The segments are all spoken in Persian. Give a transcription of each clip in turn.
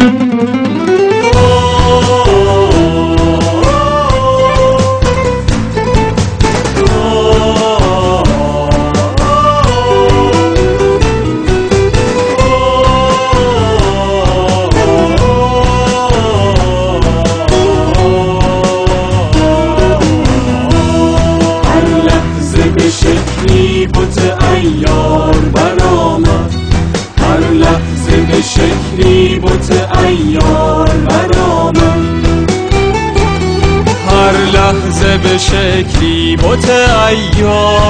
هر به شکلی بت ایار برآمد هر لحظه به شکلی بت ایار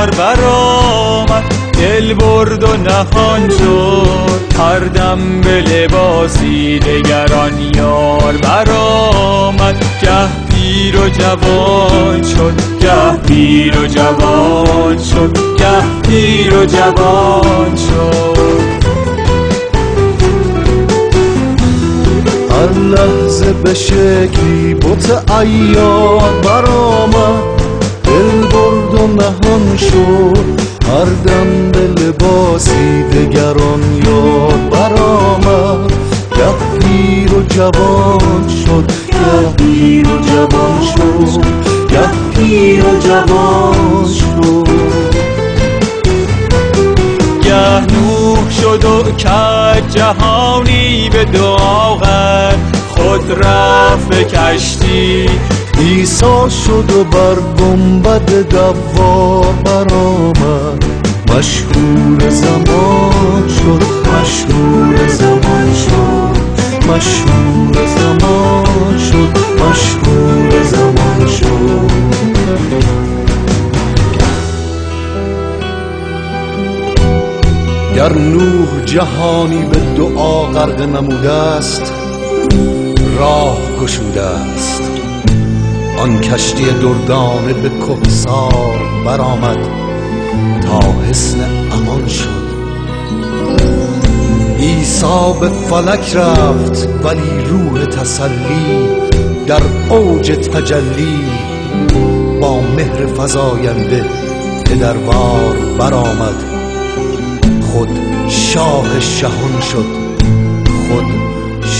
دل برد و نهان شد. هر دم به لباسی دگران یار برآمد گه پیر و جوان شد. گه پیر و جوان شد. گه پیر و جوان شد. به شکلی بت ایار برآمد. دل برد و نهان شد. هر دم به لباسی دگران یاد برآمد. گه و جوان شد. گه و جوان شد. گه جوان شد. گه شد و کرد جهانی به دعا خود رفت به کشتی. ایسا شد و بر گنبد دوار برآمد. مشهور زمان شد مشهور زمان شد. مشهور زمان شد مشهور زمان شد. گر نوح جهانی به دعا غرق نموده است. راه گشوده است. آن کشتی دردانه به کهسار برآمد تا حسن امان شد. عیسی به فلک رفت ولی روح تسلی در اوج تجلی با مهر فزاینده پدروار برآمد. خود شاه شهان شد.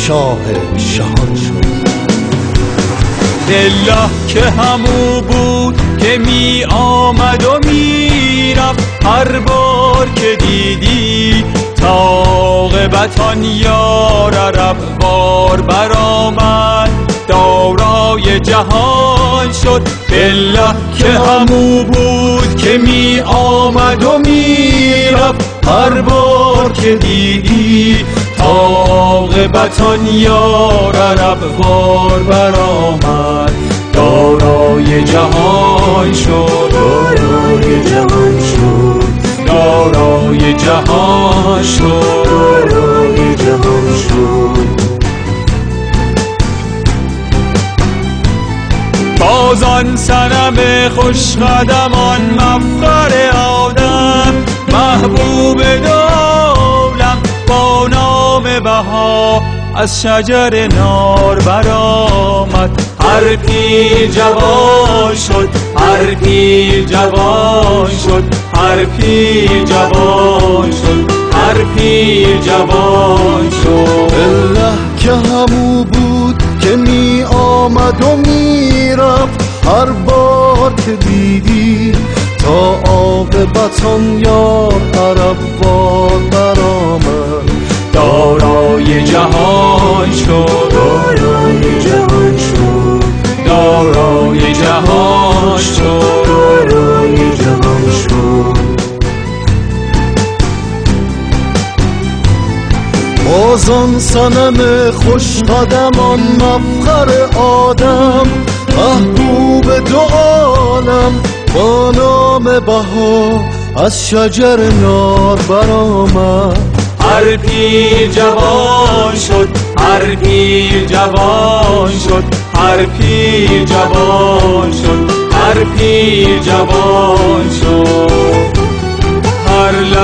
شاه شهان شد. دله که همو بود که می آمد و می رفت. هر بار که دیدی تاق آن یار عرب بار برآمد. دارای جهان شد. بالله که همو بود که می آمد و می رفت. هر بار که دیدی تاق بتان یار عرب بار برآمد. دارای جهان شد. دارای جهان شد. دارای جهان شد. دارای جهان شد. بازان سنم خوش قدمان مفخر آدم. محبوب بها از شجر نار برآمد. هر پیر جوان شد هر پیر جوان شد هر پیر جوان شد هر پیر جوان شد. الله که همو بود که می آمد و می رفت هر بار که دیدی تا عاقبت آن یار عرب بار برآمد. دارای جهان شد دارای جهان شد دارای جهان شد دارای جهان شد بازان سنم خوش قدمان مفخر آدم. محبوب دو عالم با نام بها از شجر نار برآمد. هر پیر جوان شد هر پیر جوان شد هر پیر جوان شد هر پیر جوان شد.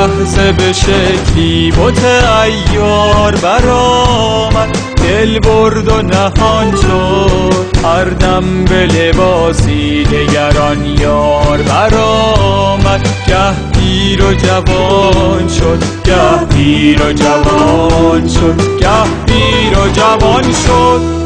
لحظه به شکلی بت ایار برآمد. دل برد و نهان شد. هر دم به لباسی دگران یار برآمد. گه پیر و جوان شد. گه پیر و جوان شد. گه پیر و جوان شد.